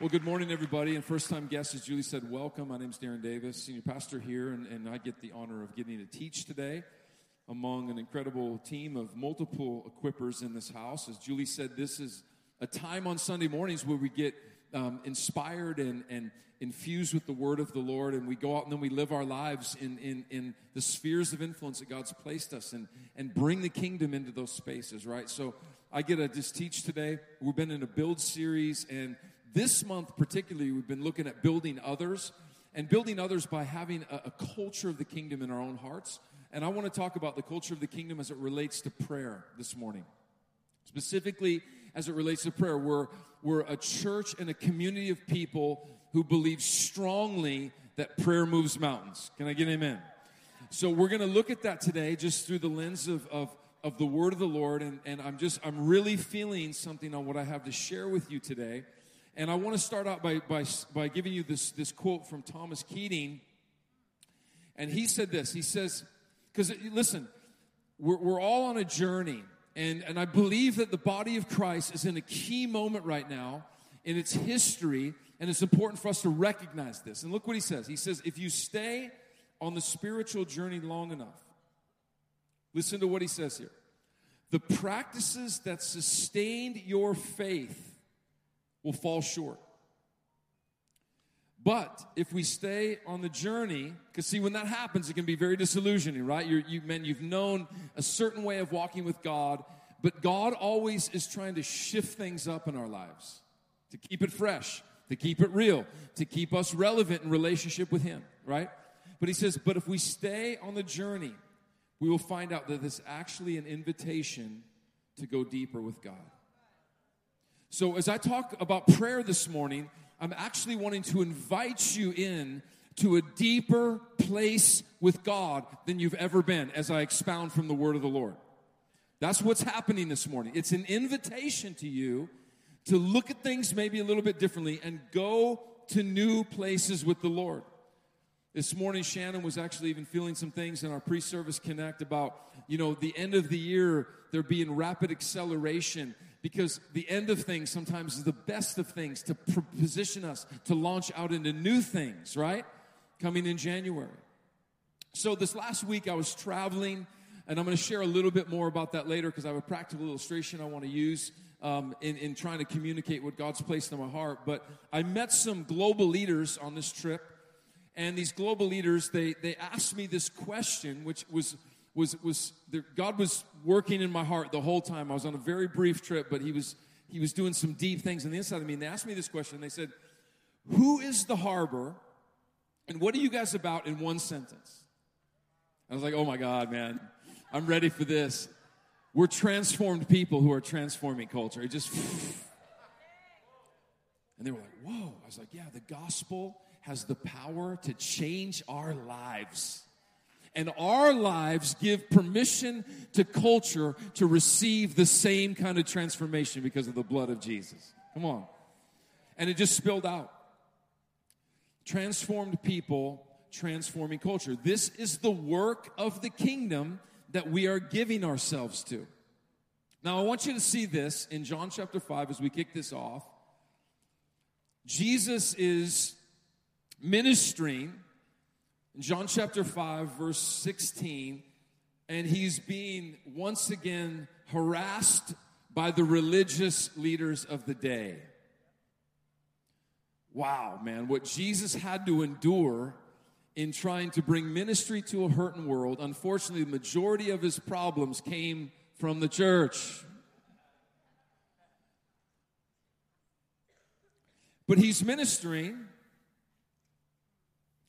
Well, good morning, everybody. And first time guests, as Julie said, welcome. My name is Darren Davis, senior pastor here, and, and I get the honor of getting to teach today among an incredible team of multiple equippers in this house. As Julie said, this is a time on Sunday mornings where we get um, inspired and, and infused with the word of the Lord, and we go out and then we live our lives in, in, in the spheres of influence that God's placed us in and bring the kingdom into those spaces, right? So I get to just teach today. We've been in a build series, and this month, particularly, we've been looking at building others and building others by having a, a, culture of the kingdom in our own hearts. And I want to talk about the culture of the kingdom as it relates to prayer this morning. Specifically, as it relates to prayer, we're, we're a church and a community of people who believe strongly that prayer moves mountains. Can I get an amen? So we're going to look at that today just through the lens of, of, of the word of the Lord. And, and I'm just, I'm really feeling something on what I have to share with you today. And I want to start out by, by, by giving you this, this quote from Thomas Keating. And he said this He says, because listen, we're, we're all on a journey. And, and I believe that the body of Christ is in a key moment right now in its history. And it's important for us to recognize this. And look what he says. He says, if you stay on the spiritual journey long enough, listen to what he says here. The practices that sustained your faith will fall short. But if we stay on the journey, because see, when that happens, it can be very disillusioning, right? You're, you, man, you've known a certain way of walking with God, but God always is trying to shift things up in our lives to keep it fresh, to keep it real, to keep us relevant in relationship with Him, right? But He says, but if we stay on the journey, we will find out that it's actually an invitation to go deeper with God. So, as I talk about prayer this morning, I'm actually wanting to invite you in to a deeper place with God than you've ever been as I expound from the word of the Lord. That's what's happening this morning. It's an invitation to you to look at things maybe a little bit differently and go to new places with the Lord. This morning, Shannon was actually even feeling some things in our pre service connect about, you know, the end of the year, there being rapid acceleration because the end of things sometimes is the best of things to position us to launch out into new things, right? Coming in January. So, this last week I was traveling, and I'm going to share a little bit more about that later because I have a practical illustration I want to use um, in, in trying to communicate what God's placed in my heart. But I met some global leaders on this trip, and these global leaders, they, they asked me this question, which was was, was there, God was working in my heart the whole time. I was on a very brief trip, but he was, he was doing some deep things on the inside of me. And they asked me this question. They said, Who is the harbor and what are you guys about in one sentence? I was like, Oh my God, man, I'm ready for this. We're transformed people who are transforming culture. It just. And they were like, Whoa. I was like, Yeah, the gospel has the power to change our lives and our lives give permission to culture to receive the same kind of transformation because of the blood of Jesus. Come on. And it just spilled out. Transformed people, transforming culture. This is the work of the kingdom that we are giving ourselves to. Now, I want you to see this in John chapter 5 as we kick this off. Jesus is ministering in John chapter 5, verse 16, and he's being once again harassed by the religious leaders of the day. Wow, man, what Jesus had to endure in trying to bring ministry to a hurting world, unfortunately, the majority of his problems came from the church. But he's ministering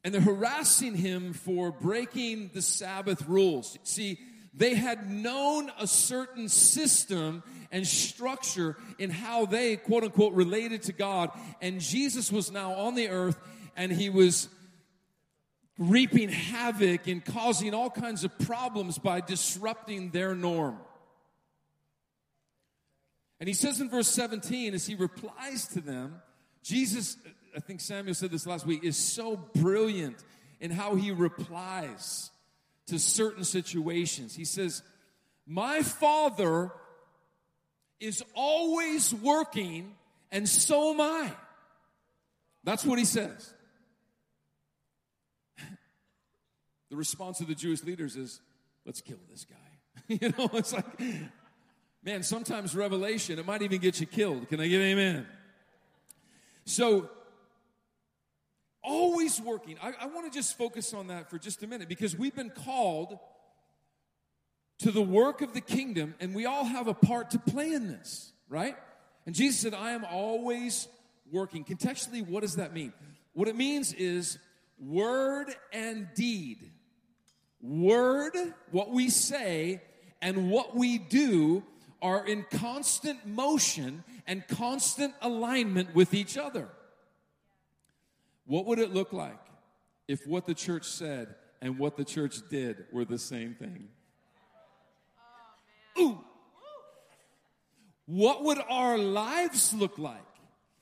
and they're harassing him for breaking the Sabbath rules. See, they had known a certain system and structure in how they, quote unquote, related to God. And Jesus was now on the earth and he was reaping havoc and causing all kinds of problems by disrupting their norm. And he says in verse 17, as he replies to them, Jesus I think Samuel said this last week, is so brilliant in how he replies to certain situations. He says, My Father is always working, and so am I. That's what he says. The response of the Jewish leaders is, let's kill this guy. you know, it's like, man, sometimes revelation, it might even get you killed. Can I get amen? So, always working. I, I want to just focus on that for just a minute because we've been called to the work of the kingdom and we all have a part to play in this, right? And Jesus said, I am always working. Contextually, what does that mean? What it means is word and deed. Word, what we say, and what we do are in constant motion and constant alignment with each other. What would it look like if what the church said and what the church did were the same thing? Oh, Ooh. What would our lives look like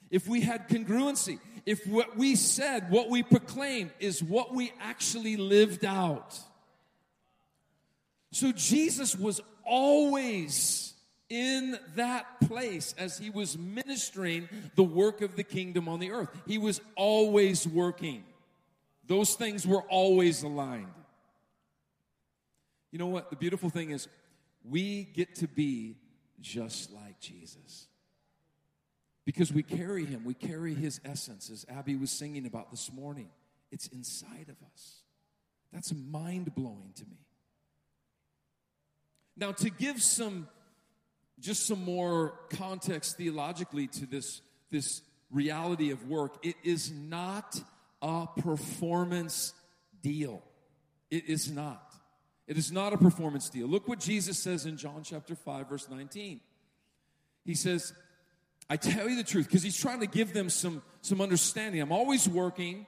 if we had congruency? If what we said, what we proclaimed, is what we actually lived out? So Jesus was always in that place as he was ministering the work of the kingdom on the earth. He was always working. Those things were always aligned. You know what? The beautiful thing is, we get to be just like Jesus. Because we carry him, we carry his essence, as Abby was singing about this morning. It's inside of us. That's mind blowing to me. Now, to give some, just some more context theologically to this, this reality of work, it is not a performance deal. It is not. It is not a performance deal. Look what Jesus says in John chapter 5, verse 19. He says, I tell you the truth, because he's trying to give them some, some understanding. I'm always working.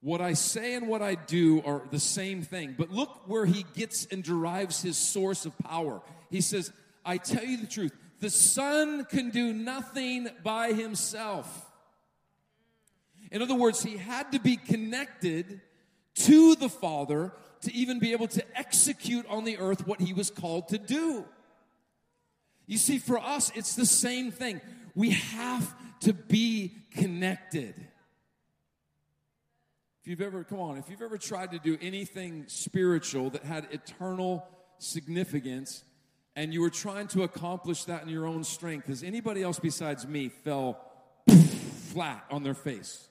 What I say and what I do are the same thing. But look where he gets and derives his source of power. He says, I tell you the truth. The Son can do nothing by himself. In other words, he had to be connected to the Father to even be able to execute on the earth what he was called to do. You see, for us, it's the same thing. We have to be connected. If you've ever, come on, if you've ever tried to do anything spiritual that had eternal significance and you were trying to accomplish that in your own strength, has anybody else besides me fell flat on their face?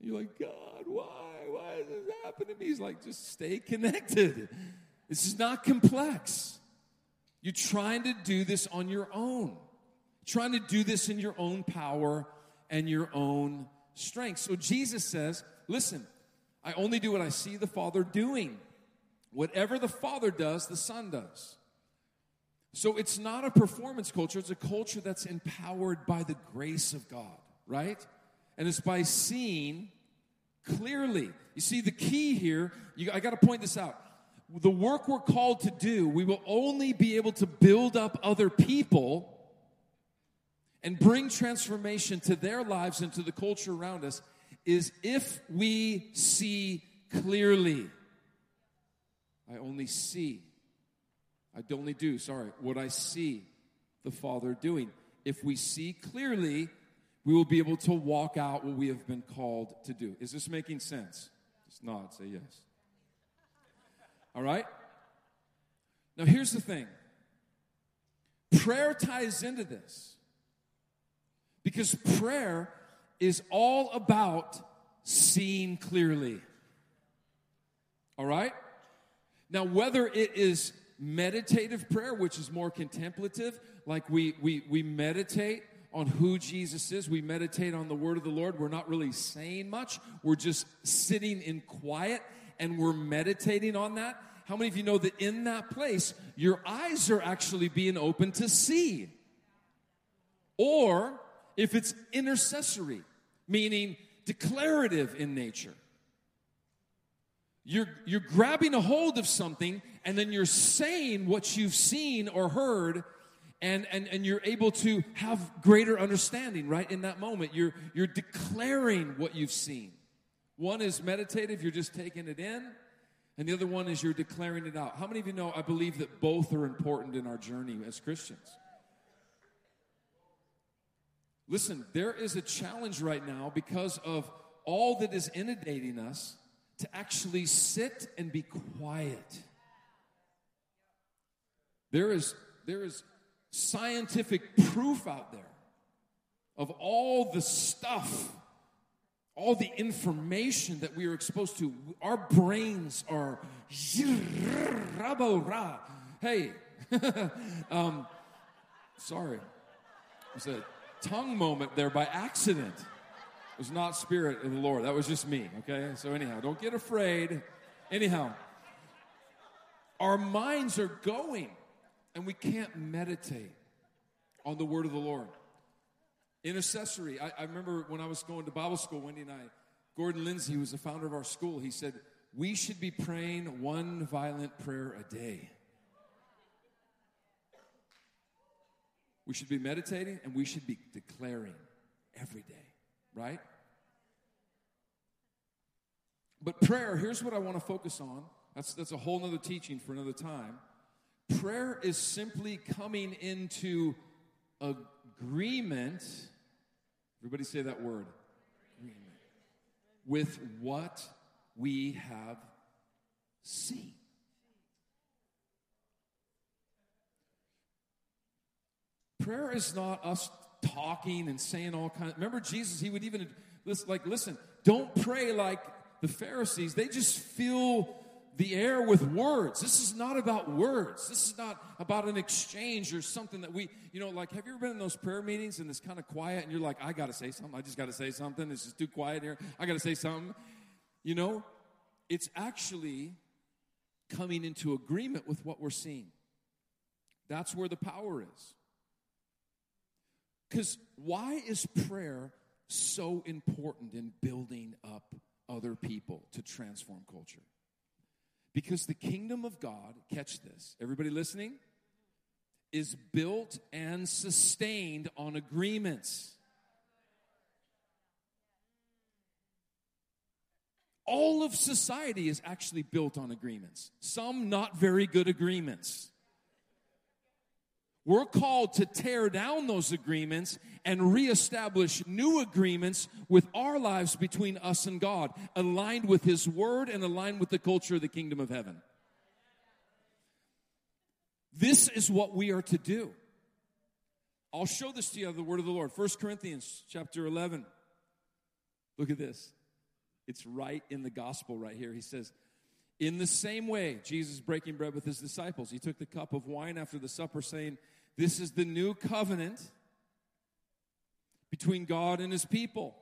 You're like, God, why? Why does this happen to me? He's like, just stay connected. This is not complex. You're trying to do this on your own, trying to do this in your own power and your own strength. So Jesus says, Listen, I only do what I see the Father doing. Whatever the Father does, the Son does. So it's not a performance culture, it's a culture that's empowered by the grace of God, right? And it's by seeing clearly. You see, the key here, you, I got to point this out. The work we're called to do, we will only be able to build up other people and bring transformation to their lives and to the culture around us is if we see clearly. I only see. I only do, sorry, what I see the Father doing. If we see clearly, we will be able to walk out what we have been called to do. Is this making sense? Just nod, say yes. All right? Now, here's the thing prayer ties into this. Because prayer is all about seeing clearly. All right? Now, whether it is meditative prayer, which is more contemplative, like we, we, we meditate on who Jesus is, we meditate on the word of the Lord, we're not really saying much, we're just sitting in quiet and we're meditating on that. How many of you know that in that place, your eyes are actually being open to see? Or if it's intercessory, meaning declarative in nature. You're, you're grabbing a hold of something and then you're saying what you've seen or heard and, and, and you're able to have greater understanding right in that moment. You're, you're declaring what you've seen. One is meditative you're just taking it in and the other one is you're declaring it out. How many of you know i believe that both are important in our journey as christians? Listen, there is a challenge right now because of all that is inundating us to actually sit and be quiet. There is, there is scientific proof out there of all the stuff, all the information that we are exposed to. Our brains are. Hey, um, sorry. It was a tongue moment there by accident. Was not spirit of the Lord. That was just me, okay? So, anyhow, don't get afraid. Anyhow, our minds are going and we can't meditate on the word of the Lord. Intercessory. I, I remember when I was going to Bible school, Wendy and I, Gordon Lindsay, who was the founder of our school, he said, We should be praying one violent prayer a day. We should be meditating and we should be declaring every day, right? But prayer, here's what I want to focus on. That's, that's a whole nother teaching for another time. Prayer is simply coming into agreement. Everybody say that word. Agreement. With what we have seen. Prayer is not us talking and saying all kinds. Remember Jesus, he would even like listen, don't pray like the Pharisees. They just fill the air with words. This is not about words. This is not about an exchange or something that we, you know, like, have you ever been in those prayer meetings and it's kind of quiet and you're like, I got to say something. I just got to say something. It's just too quiet here. I got to say something. You know, it's actually coming into agreement with what we're seeing. That's where the power is. Because why is prayer so important in building up other people to transform culture? Because the kingdom of God, catch this, everybody listening, is built and sustained on agreements. All of society is actually built on agreements, some not very good agreements. We're called to tear down those agreements and reestablish new agreements with our lives between us and God, aligned with His Word and aligned with the culture of the kingdom of heaven. This is what we are to do. I'll show this to you of the word of the Lord. 1 Corinthians chapter 11. Look at this. It's right in the gospel right here. He says, In the same way, Jesus breaking bread with his disciples, he took the cup of wine after the supper, saying, this is the new covenant between God and his people.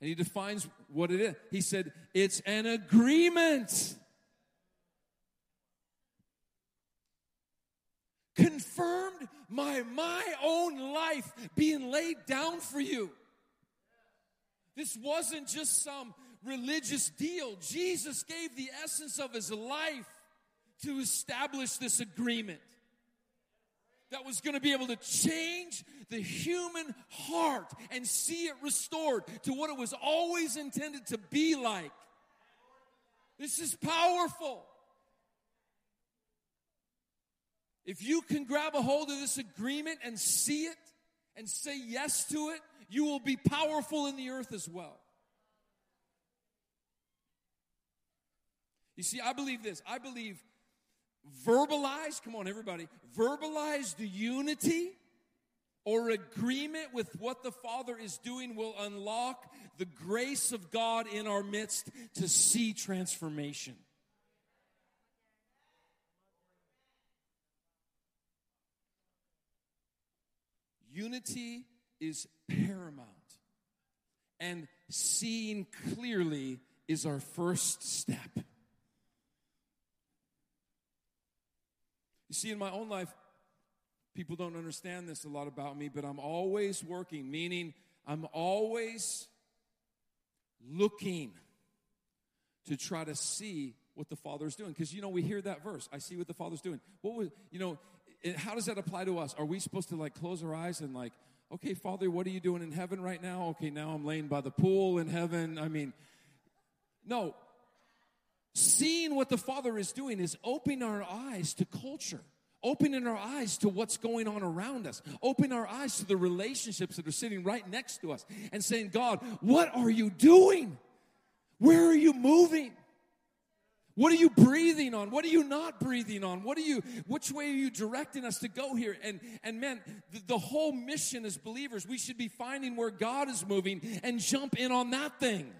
And he defines what it is. He said, it's an agreement. Confirmed by my own life being laid down for you. This wasn't just some religious deal. Jesus gave the essence of his life to establish this agreement that was going to be able to change the human heart and see it restored to what it was always intended to be like. This is powerful. If you can grab a hold of this agreement and see it and say yes to it, you will be powerful in the earth as well. You see, I believe this. I believe verbalize, come on, everybody, verbalize the unity or agreement with what the Father is doing will unlock the grace of God in our midst to see transformation. Unity is paramount, and seeing clearly is our first step. You see, in my own life, people don't understand this a lot about me, but I'm always working, meaning I'm always looking to try to see what the Father is doing. Because, you know, we hear that verse I see what the Father's doing. What was, you know, it, how does that apply to us? Are we supposed to like close our eyes and like, okay, Father, what are you doing in heaven right now? Okay, now I'm laying by the pool in heaven. I mean, no, seeing what the Father is doing is opening our eyes to culture, opening our eyes to what's going on around us, opening our eyes to the relationships that are sitting right next to us, and saying, God, what are you doing? Where are you moving? What are you breathing on? What are you not breathing on? What are you, which way are you directing us to go here? And, and man, the, the whole mission as believers, we should be finding where God is moving and jump in on that thing.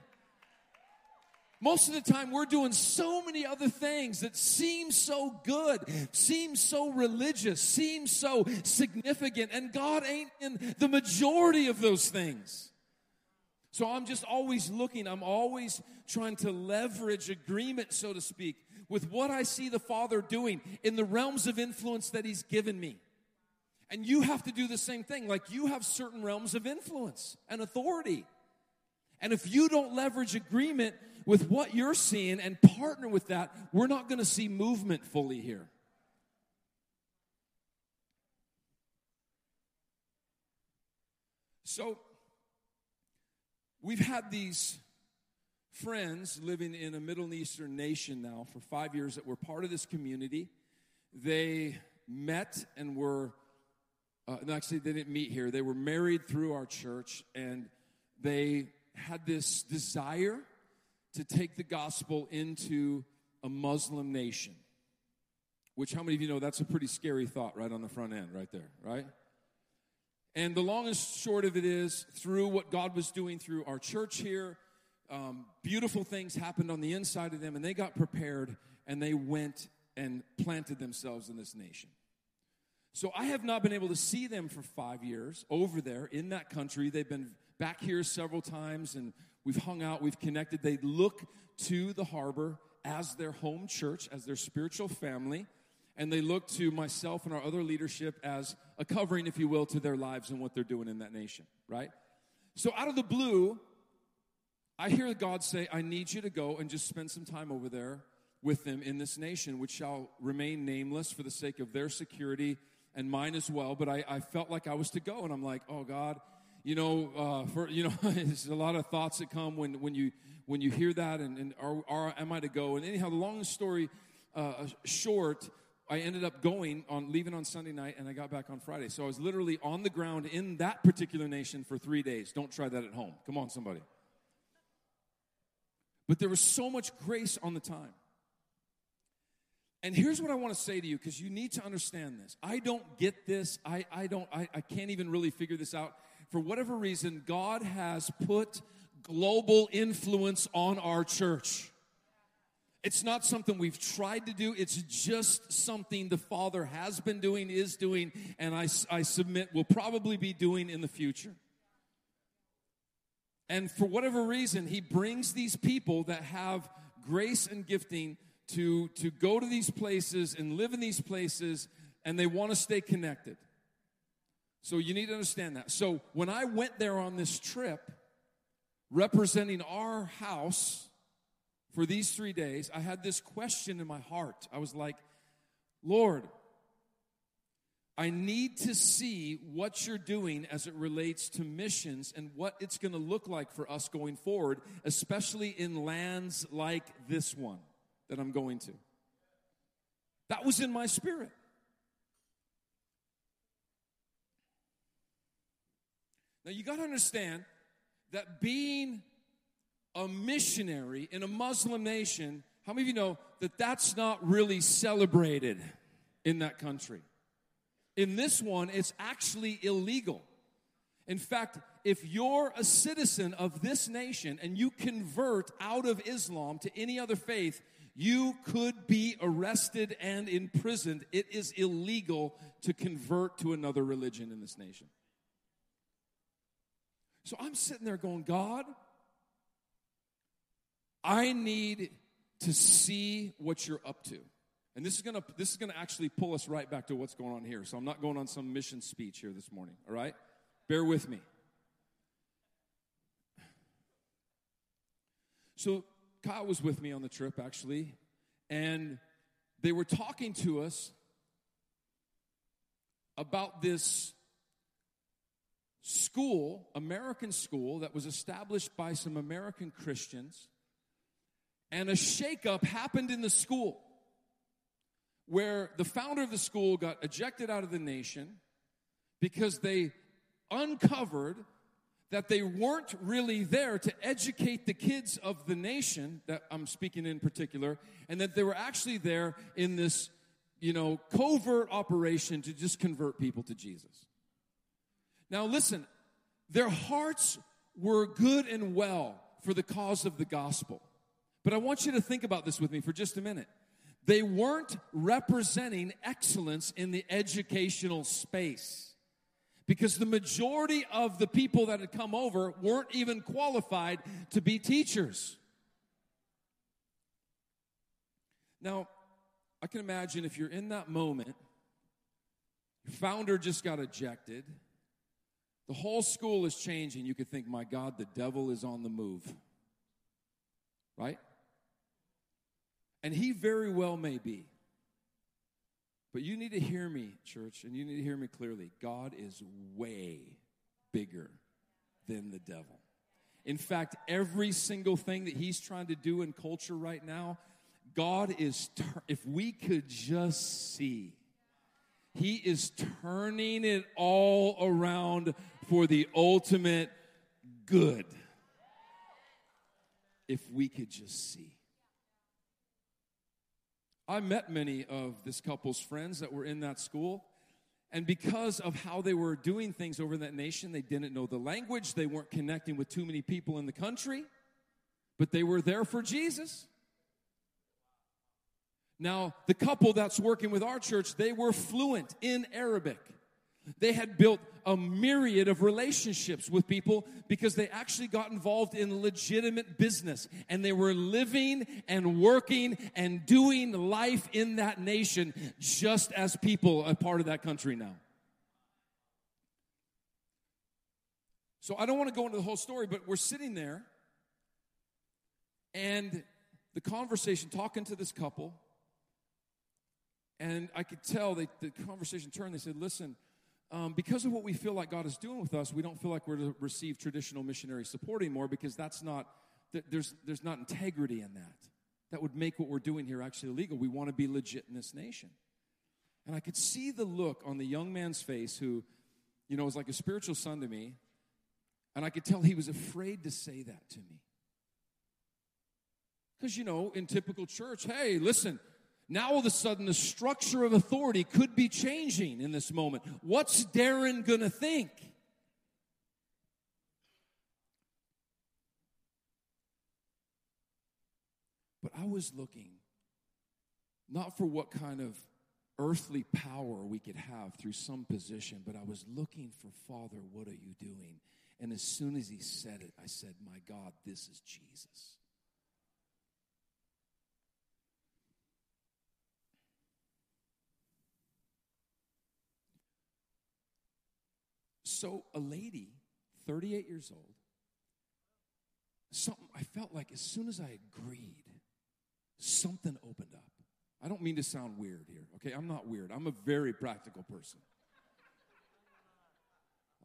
Most of the time, we're doing so many other things that seem so good, seem so religious, seem so significant, and God ain't in the majority of those things. So I'm just always looking, I'm always trying to leverage agreement, so to speak, with what I see the Father doing in the realms of influence that He's given me. And you have to do the same thing. Like you have certain realms of influence and authority. And if you don't leverage agreement with what you're seeing and partner with that, we're not going to see movement fully here. So, we've had these friends living in a Middle Eastern nation now for five years that were part of this community. They met and were, uh, actually, they didn't meet here. They were married through our church, and they had this desire to take the gospel into a Muslim nation. Which, how many of you know that's a pretty scary thought right on the front end, right there, right? And the long and short of it is, through what God was doing through our church here, um, beautiful things happened on the inside of them, and they got prepared and they went and planted themselves in this nation. So I have not been able to see them for five years over there in that country. They've been back here several times and we've hung out, we've connected. They look to the harbor as their home church, as their spiritual family, and they look to myself and our other leadership as a covering, if you will, to their lives and what they're doing in that nation, right? So out of the blue, I hear God say, I need you to go and just spend some time over there with them in this nation, which shall remain nameless for the sake of their security and mine as well. But I, I felt like I was to go, and I'm like, oh God, you know, uh, for you know, there's a lot of thoughts that come when when you when you hear that, and, and are, are am I to go? And anyhow, the long story uh, short, I ended up going on leaving on Sunday night, and I got back on Friday. So I was literally on the ground in that particular nation for three days. Don't try that at home. Come on, somebody. But there was so much grace on the time. And here's what I want to say to you because you need to understand this. I don't get this. I, I don't, I, I can't even really figure this out. For whatever reason, God has put global influence on our church. It's not something we've tried to do. It's just something the Father has been doing, is doing, and I, I submit will probably be doing in the future. And for whatever reason, he brings these people that have grace and gifting to, to go to these places and live in these places, and they want to stay connected. So you need to understand that. So when I went there on this trip, representing our house for these three days, I had this question in my heart. I was like, Lord, I need to see what you're doing as it relates to missions and what it's going to look like for us going forward, especially in lands like this one that I'm going to. That was in my spirit. Now, you got to understand that being a missionary in a Muslim nation, how many of you know that that's not really celebrated in that country? In this one, it's actually illegal. In fact, if you're a citizen of this nation and you convert out of Islam to any other faith, you could be arrested and imprisoned. It is illegal to convert to another religion in this nation. So I'm sitting there going, God, I need to see what you're up to. And this is gonna this is gonna actually pull us right back to what's going on here. So I'm not going on some mission speech here this morning, all right? Bear with me. So Kyle was with me on the trip actually, and they were talking to us about this school, American school, that was established by some American Christians, and a shakeup happened in the school where the founder of the school got ejected out of the nation because they uncovered that they weren't really there to educate the kids of the nation that I'm speaking in particular, and that they were actually there in this, you know, covert operation to just convert people to Jesus. Now, listen, their hearts were good and well for the cause of the gospel. But I want you to think about this with me for just a minute. They weren't representing excellence in the educational space because the majority of the people that had come over weren't even qualified to be teachers. Now, I can imagine if you're in that moment, your founder just got ejected, the whole school is changing. You could think, my God, the devil is on the move. Right? And he very well may be. But you need to hear me, church, and you need to hear me clearly. God is way bigger than the devil. In fact, every single thing that he's trying to do in culture right now, God is, if we could just see, he is turning it all around for the ultimate good. If we could just see. I met many of this couple's friends that were in that school. And because of how they were doing things over in that nation, they didn't know the language, they weren't connecting with too many people in the country, but they were there for Jesus. Now, the couple that's working with our church, they were fluent in Arabic. They had built a myriad of relationships with people because they actually got involved in legitimate business and they were living and working and doing life in that nation just as people a part of that country now. So I don't want to go into the whole story, but we're sitting there and the conversation talking to this couple and I could tell they, the conversation turned. They said, Listen, um, because of what we feel like God is doing with us, we don't feel like we're to receive traditional missionary support anymore because that's not, there's, there's not integrity in that. That would make what we're doing here actually illegal. We want to be legit in this nation. And I could see the look on the young man's face who, you know, was like a spiritual son to me. And I could tell he was afraid to say that to me. Because, you know, in typical church, hey, listen, now, all of a sudden, the structure of authority could be changing in this moment. What's Darren going to think? But I was looking not for what kind of earthly power we could have through some position, but I was looking for, Father, what are you doing? And as soon as he said it, I said, My God, this is Jesus. So, a lady, 38 years old, something I felt like as soon as I agreed, something opened up. I don't mean to sound weird here, okay? I'm not weird. I'm a very practical person.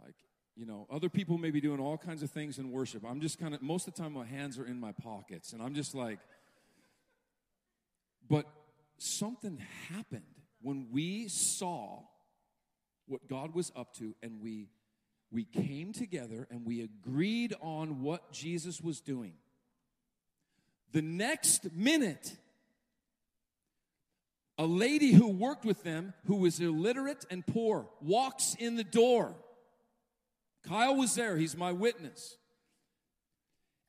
Like, you know, other people may be doing all kinds of things in worship. I'm just kind of, most of the time, my hands are in my pockets, and I'm just like, but something happened when we saw what God was up to and we we came together and we agreed on what Jesus was doing. The next minute, a lady who worked with them, who was illiterate and poor, walks in the door. Kyle was there, he's my witness.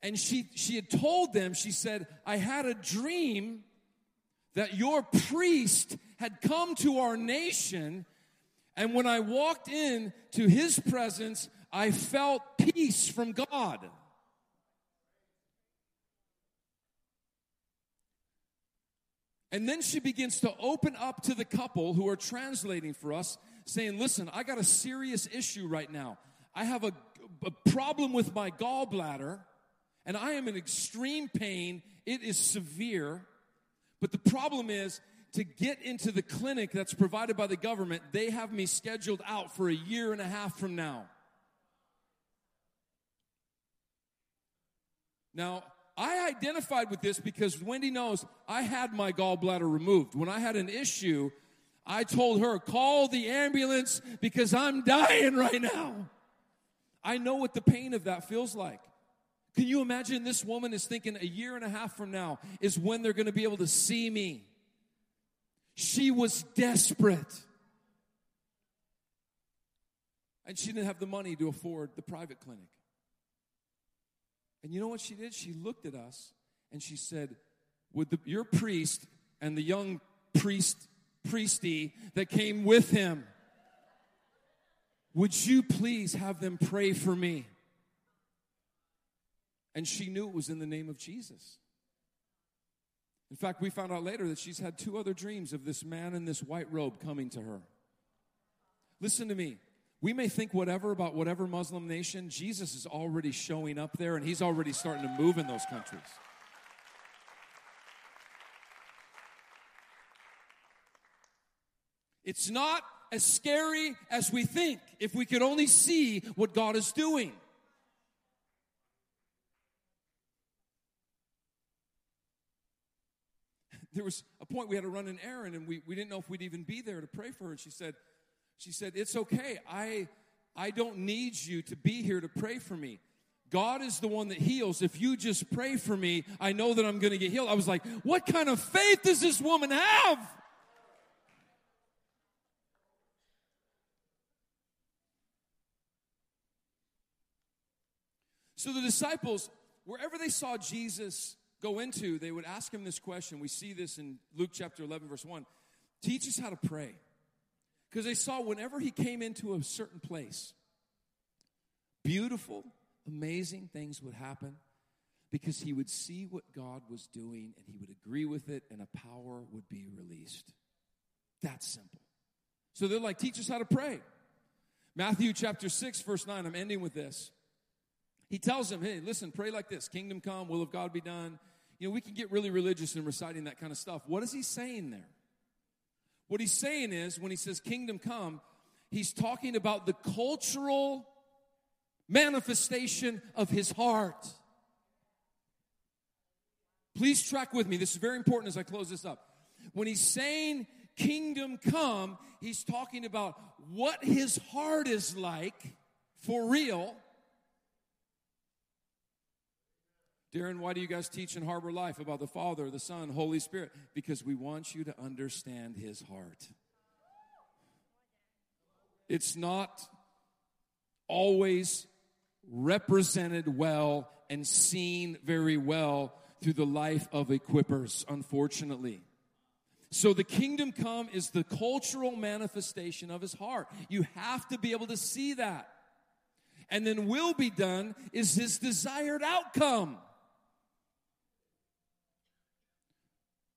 And she, she had told them, she said, I had a dream that your priest had come to our nation and when I walked in to his presence, I felt peace from God. And then she begins to open up to the couple who are translating for us, saying, Listen, I got a serious issue right now. I have a, a problem with my gallbladder, and I am in extreme pain. It is severe. But the problem is, to get into the clinic that's provided by the government, they have me scheduled out for a year and a half from now. Now, I identified with this because Wendy knows I had my gallbladder removed. When I had an issue, I told her, call the ambulance because I'm dying right now. I know what the pain of that feels like. Can you imagine this woman is thinking a year and a half from now is when they're going to be able to see me? She was desperate. And she didn't have the money to afford the private clinic. And you know what she did? She looked at us and she said, Would the, your priest and the young priest, priesty that came with him, would you please have them pray for me? And she knew it was in the name of Jesus. In fact, we found out later that she's had two other dreams of this man in this white robe coming to her. Listen to me. We may think whatever about whatever Muslim nation, Jesus is already showing up there and he's already starting to move in those countries. It's not as scary as we think if we could only see what God is doing. There was a point we had to run an errand and we, we didn't know if we'd even be there to pray for her. And she said, she said, It's okay. I, I don't need you to be here to pray for me. God is the one that heals. If you just pray for me, I know that I'm going to get healed. I was like, What kind of faith does this woman have? So the disciples, wherever they saw Jesus go into, they would ask him this question. We see this in Luke chapter 11, verse 1. Teach us how to pray. Because they saw whenever he came into a certain place, beautiful, amazing things would happen because he would see what God was doing and he would agree with it and a power would be released. That's simple. So they're like, teach us how to pray. Matthew chapter 6, verse 9, I'm ending with this. He tells them, hey, listen, pray like this Kingdom come, will of God be done. You know, we can get really religious in reciting that kind of stuff. What is he saying there? What he's saying is, when he says kingdom come, he's talking about the cultural manifestation of his heart. Please track with me. This is very important as I close this up. When he's saying kingdom come, he's talking about what his heart is like for real Darren, why do you guys teach in Harbor Life about the Father, the Son, Holy Spirit? Because we want you to understand His heart. It's not always represented well and seen very well through the life of equippers, unfortunately. So the kingdom come is the cultural manifestation of his heart. You have to be able to see that. And then will be done is his desired outcome.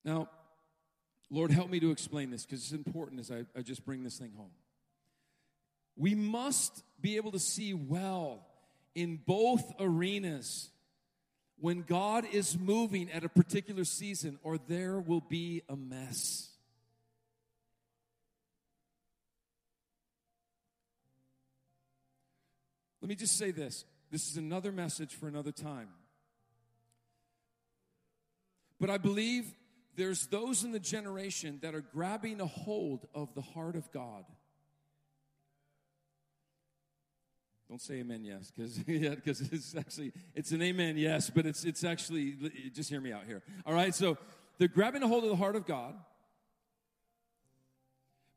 Now, Lord, help me to explain this because it's important as I, I just bring this thing home. We must be able to see well in both arenas when God is moving at a particular season, or there will be a mess. Let me just say this this is another message for another time. But I believe there's those in the generation that are grabbing a hold of the heart of God. Don't say amen yes, because yeah, because it's actually it's an amen yes, but it's it's actually just hear me out here. All right, so they're grabbing a hold of the heart of God,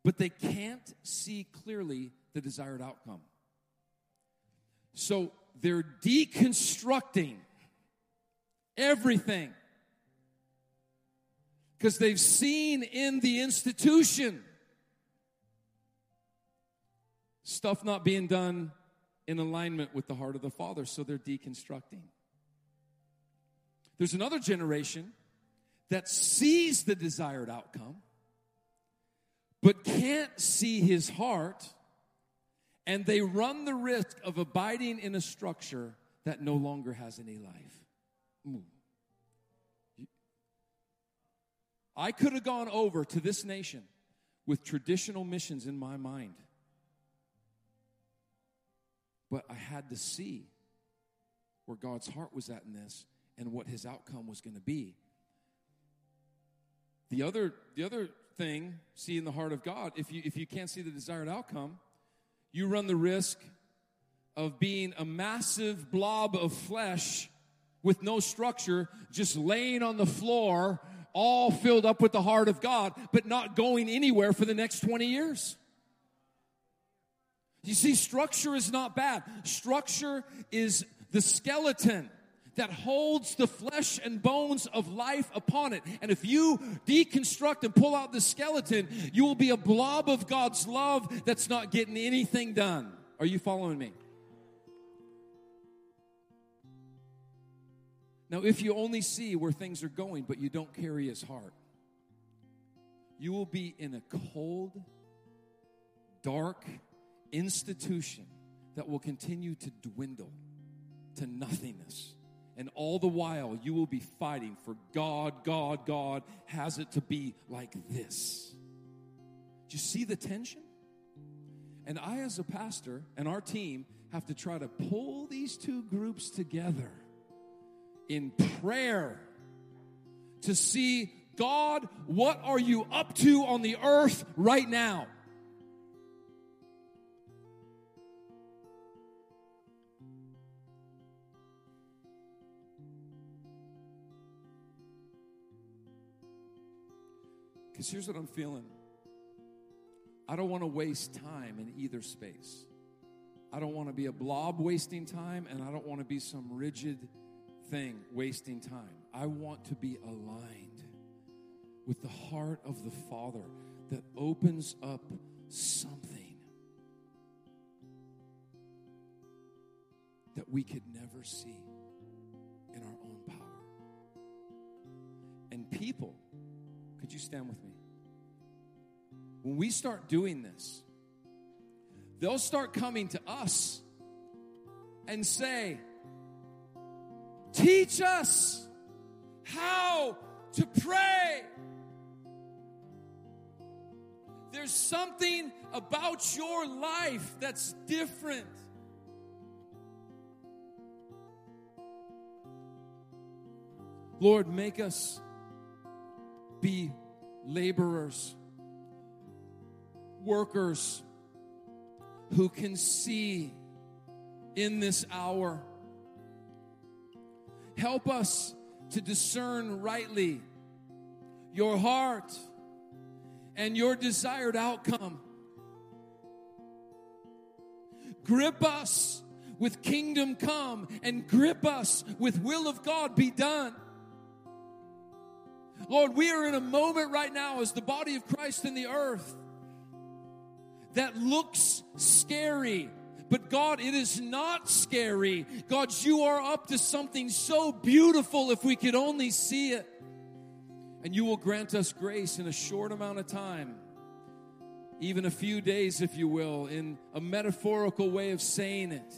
but they can't see clearly the desired outcome. So they're deconstructing everything because they've seen in the institution stuff not being done in alignment with the heart of the Father, so they're deconstructing. There's another generation that sees the desired outcome, but can't see his heart, and they run the risk of abiding in a structure that no longer has any life. Ooh. I could have gone over to this nation with traditional missions in my mind. But I had to see where God's heart was at in this, and what his outcome was going to be. The other, the other thing, see in the heart of God, if you, if you can't see the desired outcome, you run the risk of being a massive blob of flesh with no structure, just laying on the floor, all filled up with the heart of God, but not going anywhere for the next 20 years. You see, structure is not bad. Structure is the skeleton that holds the flesh and bones of life upon it. And if you deconstruct and pull out the skeleton, you will be a blob of God's love that's not getting anything done. Are you following me? Now, if you only see where things are going, but you don't carry his heart, you will be in a cold, dark institution that will continue to dwindle to nothingness. And all the while, you will be fighting for God, God, God has it to be like this. Do you see the tension? And I, as a pastor, and our team have to try to pull these two groups together in prayer to see God, what are you up to on the earth right now? Because here's what I'm feeling I don't want to waste time in either space. I don't want to be a blob wasting time, and I don't want to be some rigid thing wasting time. I want to be aligned with the heart of the Father that opens up something that we could never see in our own power. And people, could you stand with me? When we start doing this, they'll start coming to us and say, Teach us how to pray. There's something about your life that's different. Lord, make us be laborers, workers who can see in this hour Help us to discern rightly your heart and your desired outcome. Grip us with kingdom come and grip us with will of God be done. Lord, we are in a moment right now as the body of Christ in the earth that looks scary but God, it is not scary. God, you are up to something so beautiful if we could only see it. And you will grant us grace in a short amount of time, even a few days, if you will, in a metaphorical way of saying it,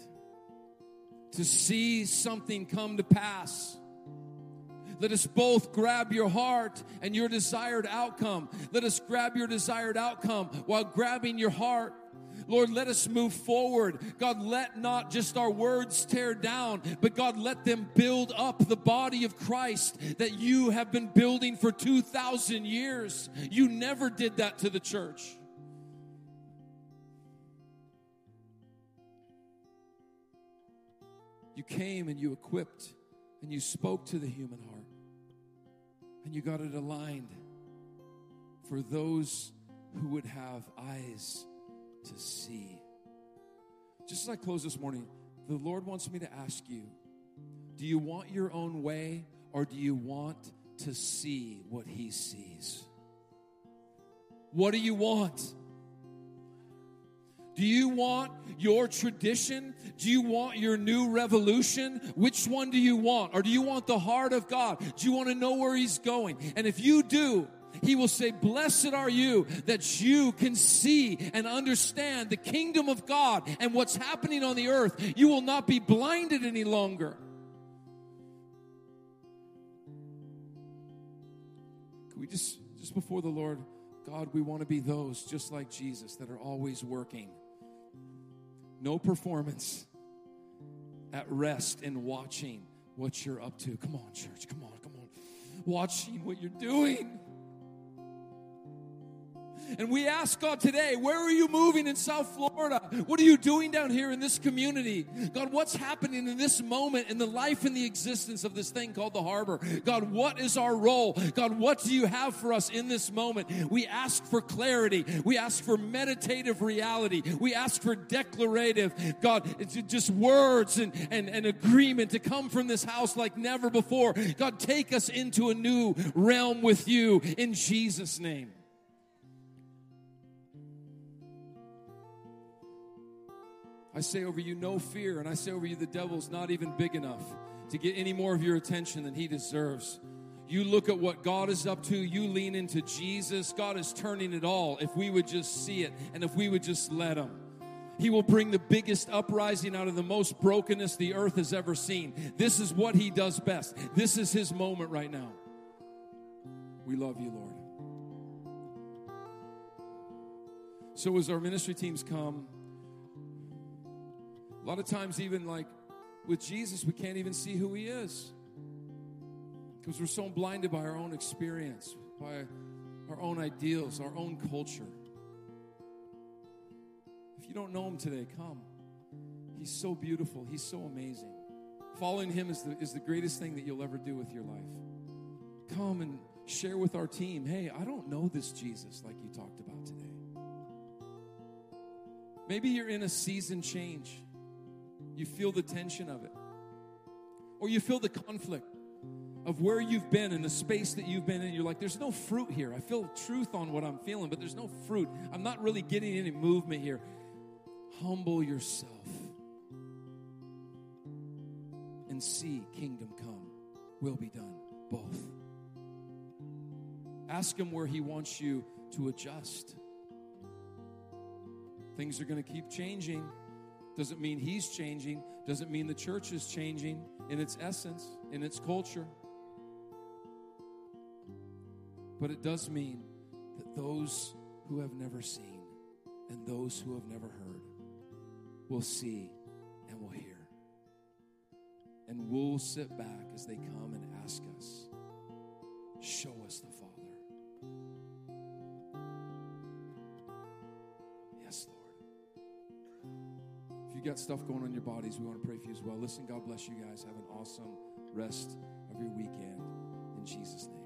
to see something come to pass. Let us both grab your heart and your desired outcome. Let us grab your desired outcome while grabbing your heart. Lord, let us move forward. God, let not just our words tear down, but God, let them build up the body of Christ that you have been building for 2,000 years. You never did that to the church. You came and you equipped and you spoke to the human heart and you got it aligned for those who would have eyes to see. Just as I close this morning, the Lord wants me to ask you do you want your own way or do you want to see what He sees? What do you want? Do you want your tradition? Do you want your new revolution? Which one do you want? Or do you want the heart of God? Do you want to know where He's going? And if you do, he will say, Blessed are you that you can see and understand the kingdom of God and what's happening on the earth. You will not be blinded any longer. Can we just, just before the Lord, God, we want to be those just like Jesus that are always working. No performance, at rest and watching, what you're up to. Come on, church. Come on, come on. Watching what you're doing. And we ask God today, where are you moving in South Florida? What are you doing down here in this community? God, what's happening in this moment in the life and the existence of this thing called the harbor? God, what is our role? God, what do you have for us in this moment? We ask for clarity. We ask for meditative reality. We ask for declarative, God, just words and, and, and agreement to come from this house like never before. God, take us into a new realm with you in Jesus' name. I say over you, no fear. And I say over you, the devil's not even big enough to get any more of your attention than he deserves. You look at what God is up to, you lean into Jesus. God is turning it all if we would just see it and if we would just let him. He will bring the biggest uprising out of the most brokenness the earth has ever seen. This is what he does best. This is his moment right now. We love you, Lord. So, as our ministry teams come, a lot of times, even like with Jesus, we can't even see who he is because we're so blinded by our own experience, by our own ideals, our own culture. If you don't know him today, come. He's so beautiful, he's so amazing. Following him is the, is the greatest thing that you'll ever do with your life. Come and share with our team hey, I don't know this Jesus like you talked about today. Maybe you're in a season change. You feel the tension of it. Or you feel the conflict of where you've been and the space that you've been in. You're like, there's no fruit here. I feel truth on what I'm feeling, but there's no fruit. I'm not really getting any movement here. Humble yourself and see kingdom come, will be done, both. Ask Him where He wants you to adjust. Things are going to keep changing. Doesn't mean he's changing, doesn't mean the church is changing in its essence, in its culture. But it does mean that those who have never seen and those who have never heard will see and will hear. And we'll sit back as they come and ask us, Show us the Father. You got stuff going on in your bodies, we want to pray for you as well. Listen, God bless you guys. Have an awesome rest of your weekend. In Jesus' name.